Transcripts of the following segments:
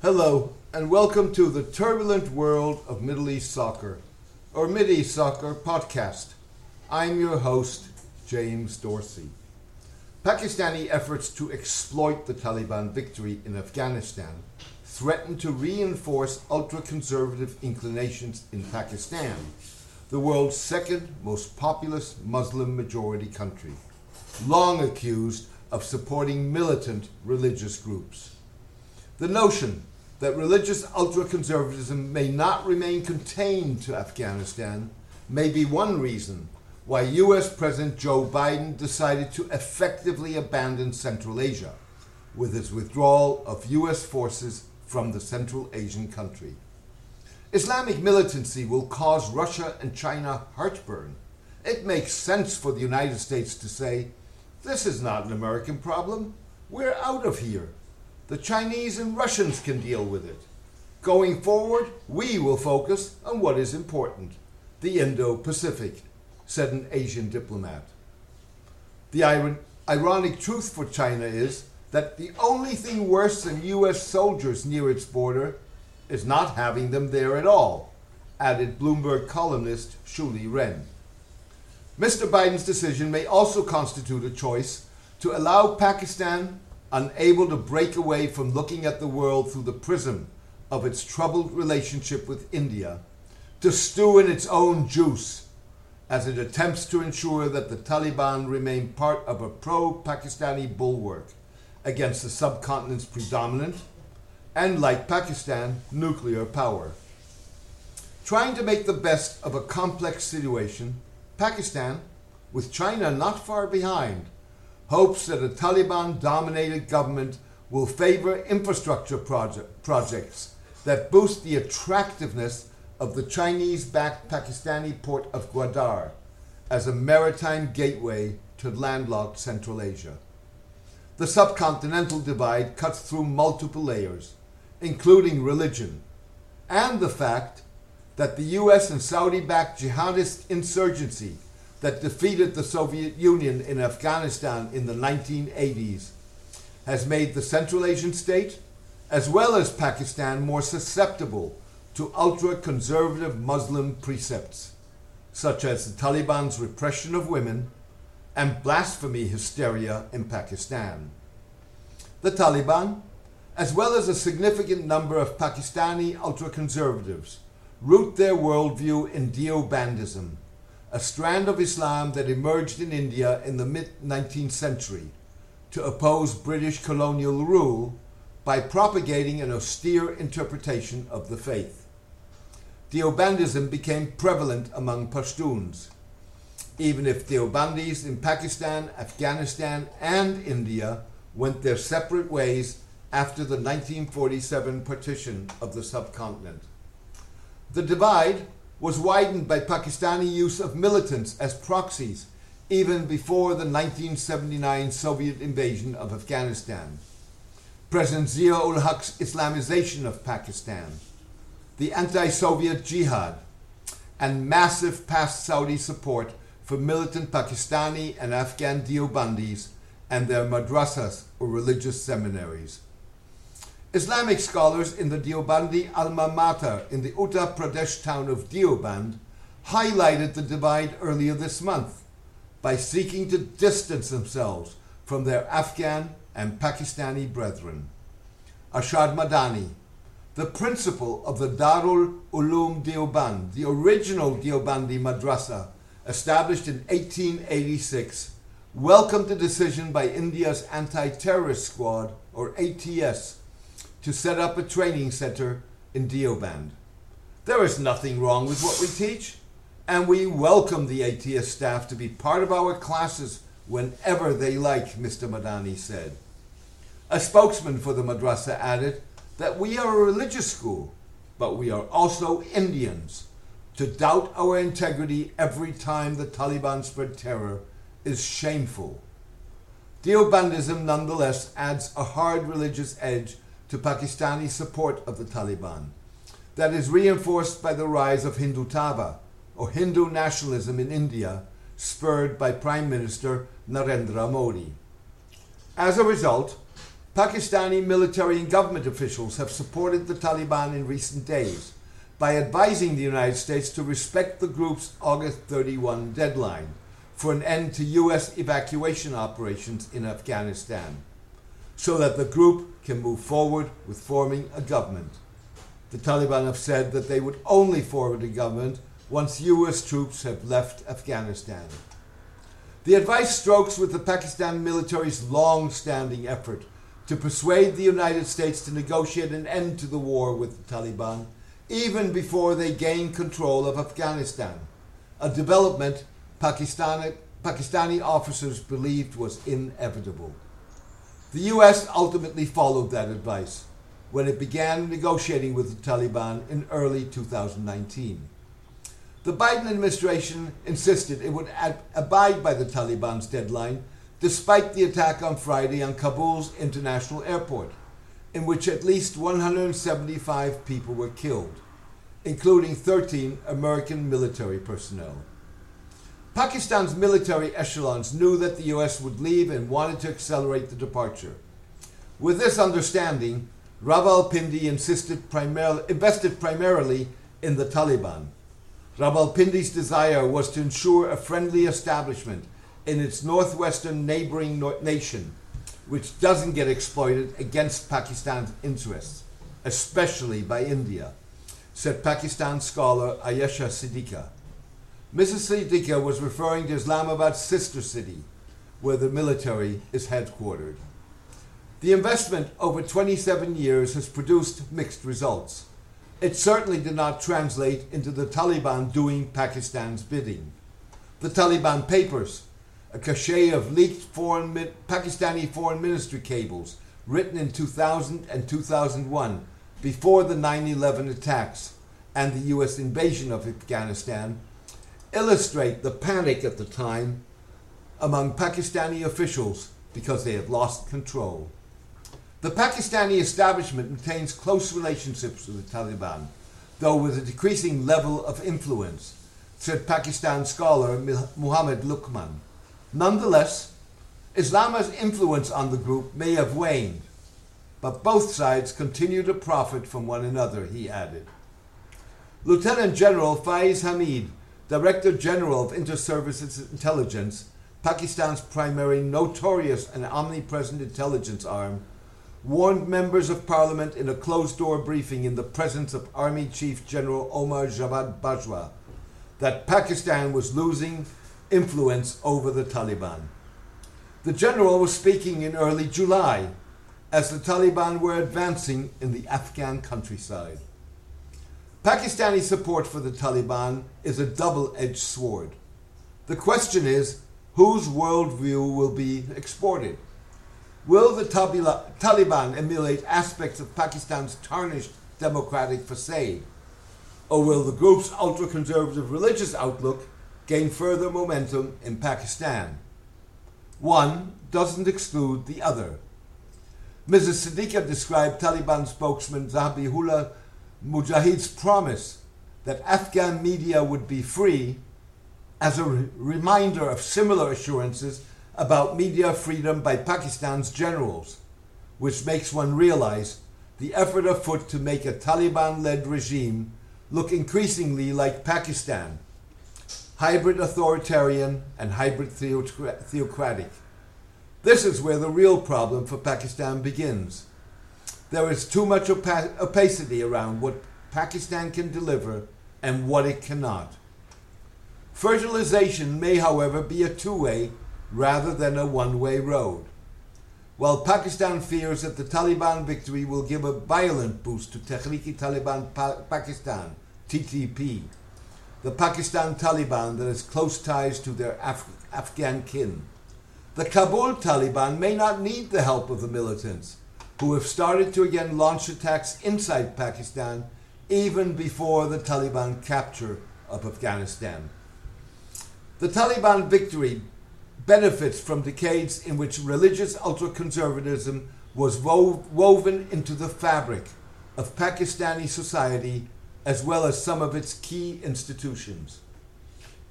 Hello, and welcome to the turbulent world of Middle East soccer, or Mideast Soccer podcast. I'm your host, James Dorsey. Pakistani efforts to exploit the Taliban victory in Afghanistan threaten to reinforce ultra conservative inclinations in Pakistan, the world's second most populous Muslim majority country, long accused of supporting militant religious groups. The notion that religious ultra conservatism may not remain contained to Afghanistan may be one reason why US President Joe Biden decided to effectively abandon Central Asia with his withdrawal of US forces from the Central Asian country. Islamic militancy will cause Russia and China heartburn. It makes sense for the United States to say, this is not an American problem. We're out of here. The Chinese and Russians can deal with it. Going forward, we will focus on what is important the Indo Pacific, said an Asian diplomat. The ironic truth for China is that the only thing worse than U.S. soldiers near its border is not having them there at all, added Bloomberg columnist Shuli Ren. Mr. Biden's decision may also constitute a choice to allow Pakistan, unable to break away from looking at the world through the prism of its troubled relationship with India, to stew in its own juice as it attempts to ensure that the Taliban remain part of a pro Pakistani bulwark against the subcontinent's predominant and, like Pakistan, nuclear power. Trying to make the best of a complex situation, Pakistan, with China not far behind, hopes that a Taliban dominated government will favor infrastructure project, projects that boost the attractiveness of the Chinese backed Pakistani port of Gwadar as a maritime gateway to landlocked Central Asia. The subcontinental divide cuts through multiple layers, including religion, and the fact that the US and Saudi backed jihadist insurgency that defeated the Soviet Union in Afghanistan in the 1980s has made the Central Asian state, as well as Pakistan, more susceptible to ultra conservative Muslim precepts, such as the Taliban's repression of women and blasphemy hysteria in Pakistan. The Taliban, as well as a significant number of Pakistani ultra conservatives, root their worldview in Deobandism, a strand of Islam that emerged in India in the mid 19th century to oppose British colonial rule by propagating an austere interpretation of the faith. Deobandism became prevalent among Pashtuns even if Deobandis in Pakistan, Afghanistan, and India went their separate ways after the 1947 partition of the subcontinent. The divide was widened by Pakistani use of militants as proxies even before the 1979 Soviet invasion of Afghanistan. President Zia ul Haq's Islamization of Pakistan, the anti Soviet jihad, and massive past Saudi support for militant Pakistani and Afghan Deobandis and their madrasas or religious seminaries. Islamic scholars in the Deobandi alma mater in the Uttar Pradesh town of Deoband highlighted the divide earlier this month by seeking to distance themselves from their Afghan and Pakistani brethren. Ashad Madani, the principal of the Darul Uloom Deoband, the original Deobandi madrasa established in 1886, welcomed the decision by India's Anti Terrorist Squad, or ATS, to set up a training center in Deoband. There is nothing wrong with what we teach, and we welcome the ATS staff to be part of our classes whenever they like, Mr. Madani said. A spokesman for the madrasa added that we are a religious school, but we are also Indians to doubt our integrity every time the Taliban spread terror is shameful. Deobandism nonetheless adds a hard religious edge to Pakistani support of the Taliban that is reinforced by the rise of Hindutva, or Hindu nationalism in India, spurred by Prime Minister Narendra Modi. As a result, Pakistani military and government officials have supported the Taliban in recent days by advising the United States to respect the group's August 31 deadline for an end to U.S. evacuation operations in Afghanistan, so that the group can move forward with forming a government. The Taliban have said that they would only form a government once U.S. troops have left Afghanistan. The advice strokes with the Pakistan military's long standing effort to persuade the United States to negotiate an end to the war with the Taliban even before they gain control of Afghanistan, a development Pakistani, Pakistani officers believed was inevitable. The US ultimately followed that advice when it began negotiating with the Taliban in early 2019. The Biden administration insisted it would ab- abide by the Taliban's deadline despite the attack on Friday on Kabul's international airport, in which at least 175 people were killed, including 13 American military personnel. Pakistan's military echelons knew that the US would leave and wanted to accelerate the departure. With this understanding, Rawalpindi insisted primar- invested primarily in the Taliban. Rawalpindi's desire was to ensure a friendly establishment in its northwestern neighboring nation, which doesn't get exploited against Pakistan's interests, especially by India, said Pakistan scholar Ayesha Siddiqa. Mrs. Siddiqa was referring to Islamabad's sister city, where the military is headquartered. The investment over 27 years has produced mixed results. It certainly did not translate into the Taliban doing Pakistan's bidding. The Taliban papers a cache of leaked foreign, Pakistani foreign ministry cables written in 2000 and 2001 before the 9 11 attacks and the US invasion of Afghanistan illustrate the panic at the time among Pakistani officials because they had lost control. The Pakistani establishment maintains close relationships with the Taliban, though with a decreasing level of influence, said Pakistan scholar Muhammad Luqman. Nonetheless, Islam's influence on the group may have waned, but both sides continue to profit from one another, he added. Lieutenant General Faiz Hamid, Director General of Inter-Services Intelligence, Pakistan's primary notorious and omnipresent intelligence arm, warned members of parliament in a closed-door briefing in the presence of Army Chief General Omar Javad Bajwa that Pakistan was losing influence over the Taliban. The general was speaking in early July as the Taliban were advancing in the Afghan countryside. Pakistani support for the Taliban is a double edged sword. The question is whose worldview will be exported? Will the Taliban emulate aspects of Pakistan's tarnished democratic facade? Or will the group's ultra conservative religious outlook gain further momentum in Pakistan. One doesn't exclude the other. Mrs. Siddiqa described Taliban spokesman Zabihullah Mujahid's promise that Afghan media would be free as a re- reminder of similar assurances about media freedom by Pakistan's generals, which makes one realize the effort afoot to make a Taliban led regime look increasingly like Pakistan hybrid authoritarian, and hybrid theocratic. This is where the real problem for Pakistan begins. There is too much opa- opacity around what Pakistan can deliver and what it cannot. Fertilization may, however, be a two way rather than a one way road. While Pakistan fears that the Taliban victory will give a violent boost to Tehrik-i-Taliban pa- Pakistan, TTP, the Pakistan Taliban that has close ties to their Af- Afghan kin. The Kabul Taliban may not need the help of the militants, who have started to again launch attacks inside Pakistan even before the Taliban capture of Afghanistan. The Taliban victory benefits from decades in which religious ultra-conservatism was wo- woven into the fabric of Pakistani society as well as some of its key institutions.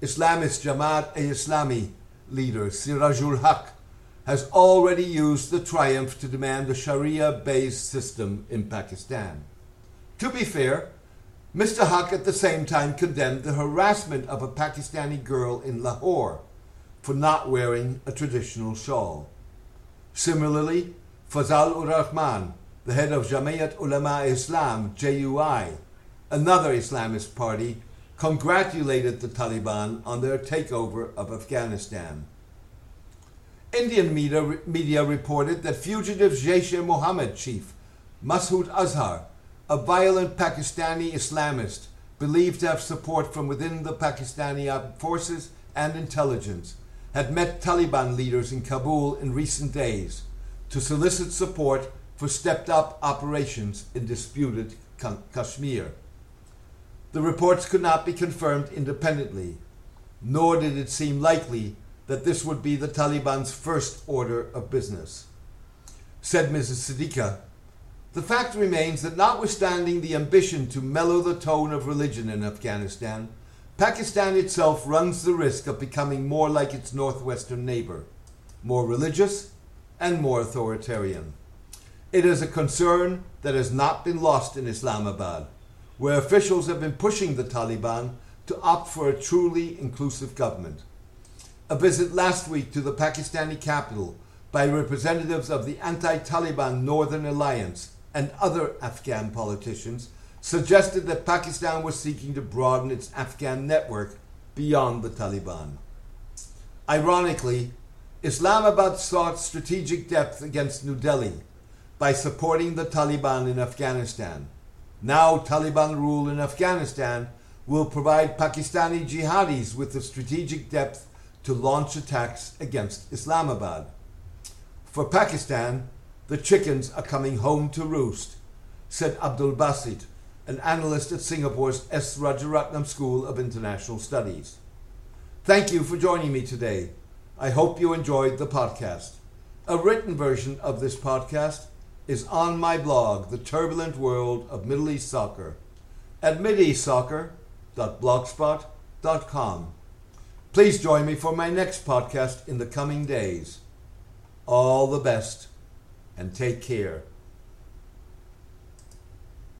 Islamist Jamaat e Islami leader Sirajul Haq has already used the triumph to demand a Sharia based system in Pakistan. To be fair, Mr. Haq at the same time condemned the harassment of a Pakistani girl in Lahore for not wearing a traditional shawl. Similarly, Fazal ur Rahman, the head of Jamiat Ulama Islam, JUI, another Islamist party, congratulated the Taliban on their takeover of Afghanistan. Indian media, media reported that fugitive Jaish-e-Mohammed chief Masood Azhar a violent Pakistani Islamist believed to have support from within the Pakistani forces and intelligence, had met Taliban leaders in Kabul in recent days to solicit support for stepped up operations in disputed Kashmir. The reports could not be confirmed independently, nor did it seem likely that this would be the Taliban's first order of business. Said Mrs. Siddiqa, the fact remains that notwithstanding the ambition to mellow the tone of religion in Afghanistan, Pakistan itself runs the risk of becoming more like its northwestern neighbor, more religious and more authoritarian. It is a concern that has not been lost in Islamabad, where officials have been pushing the Taliban to opt for a truly inclusive government. A visit last week to the Pakistani capital by representatives of the anti Taliban Northern Alliance and other Afghan politicians suggested that Pakistan was seeking to broaden its Afghan network beyond the Taliban. Ironically, Islamabad sought strategic depth against New Delhi by supporting the Taliban in Afghanistan. Now, Taliban rule in Afghanistan will provide Pakistani jihadis with the strategic depth to launch attacks against Islamabad. For Pakistan, the chickens are coming home to roost, said Abdul Basit, an analyst at Singapore's S. Rajaratnam School of International Studies. Thank you for joining me today. I hope you enjoyed the podcast. A written version of this podcast is on my blog, The Turbulent World of Middle East Soccer, at mideastsoccer.blogspot.com. Please join me for my next podcast in the coming days. All the best and take care.